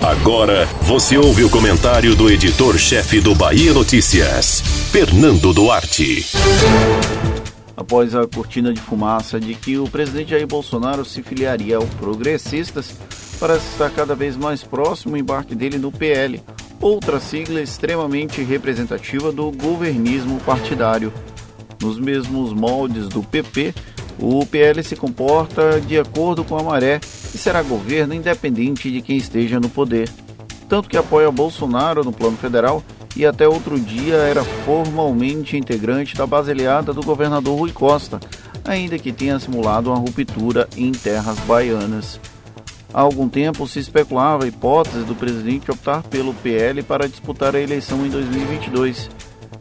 Agora você ouve o comentário do editor-chefe do Bahia Notícias, Fernando Duarte. Após a cortina de fumaça de que o presidente Jair Bolsonaro se filiaria ao Progressistas, parece estar cada vez mais próximo o embarque dele no PL, outra sigla extremamente representativa do governismo partidário. Nos mesmos moldes do PP, o PL se comporta de acordo com a maré e será governo independente de quem esteja no poder. Tanto que apoia Bolsonaro no plano federal e até outro dia era formalmente integrante da base aliada do governador Rui Costa, ainda que tenha simulado uma ruptura em terras baianas. Há algum tempo se especulava a hipótese do presidente optar pelo PL para disputar a eleição em 2022.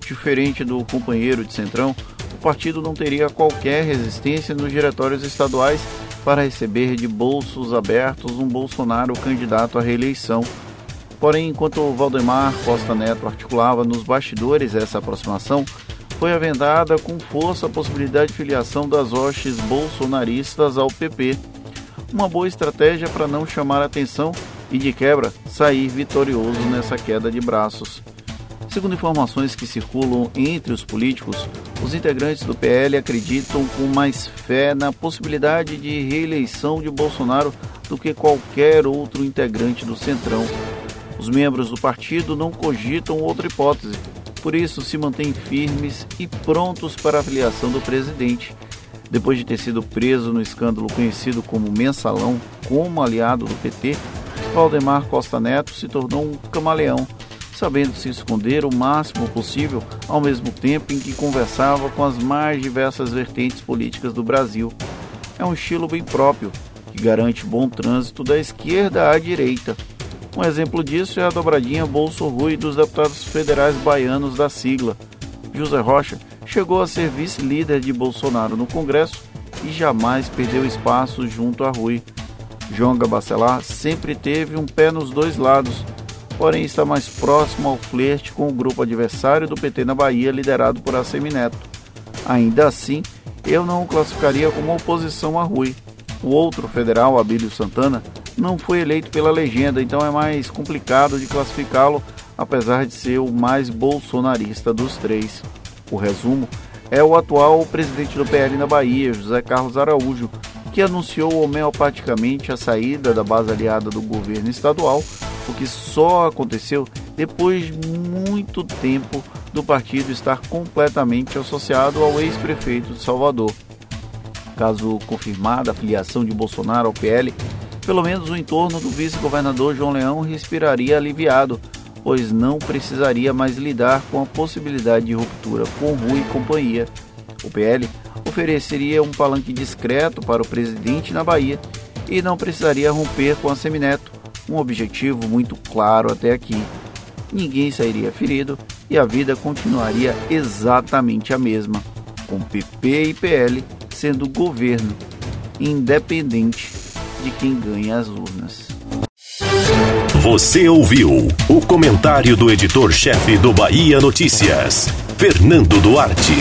Diferente do companheiro de Centrão, partido não teria qualquer resistência nos diretórios estaduais para receber de bolsos abertos um Bolsonaro candidato à reeleição. Porém, enquanto Valdemar Costa Neto articulava nos bastidores essa aproximação, foi avendada com força a possibilidade de filiação das hostes bolsonaristas ao PP. Uma boa estratégia para não chamar atenção e, de quebra, sair vitorioso nessa queda de braços. Segundo informações que circulam entre os políticos, os integrantes do PL acreditam com mais fé na possibilidade de reeleição de Bolsonaro do que qualquer outro integrante do Centrão. Os membros do partido não cogitam outra hipótese, por isso se mantêm firmes e prontos para a avaliação do presidente. Depois de ter sido preso no escândalo conhecido como Mensalão como aliado do PT, Valdemar Costa Neto se tornou um camaleão sabendo se esconder o máximo possível, ao mesmo tempo em que conversava com as mais diversas vertentes políticas do Brasil. É um estilo bem próprio, que garante bom trânsito da esquerda à direita. Um exemplo disso é a dobradinha Bolso Rui dos deputados federais baianos da sigla. José Rocha chegou a ser vice-líder de Bolsonaro no Congresso e jamais perdeu espaço junto a Rui. João Gabacelar sempre teve um pé nos dois lados porém está mais próximo ao flerte com o grupo adversário do PT na Bahia, liderado por Assemineto. Ainda assim, eu não o classificaria como oposição a Rui. O outro federal, Abílio Santana, não foi eleito pela legenda, então é mais complicado de classificá-lo, apesar de ser o mais bolsonarista dos três. O resumo é o atual presidente do PL na Bahia, José Carlos Araújo, que anunciou homeopaticamente a saída da base aliada do governo estadual o que só aconteceu depois de muito tempo do partido estar completamente associado ao ex-prefeito de Salvador. Caso confirmada a filiação de Bolsonaro ao PL, pelo menos o entorno do vice-governador João Leão respiraria aliviado, pois não precisaria mais lidar com a possibilidade de ruptura com Rui e companhia. O PL ofereceria um palanque discreto para o presidente na Bahia e não precisaria romper com a Semineto, um objetivo muito claro até aqui. Ninguém sairia ferido e a vida continuaria exatamente a mesma, com PP e PL sendo governo, independente de quem ganha as urnas. Você ouviu o comentário do editor-chefe do Bahia Notícias, Fernando Duarte.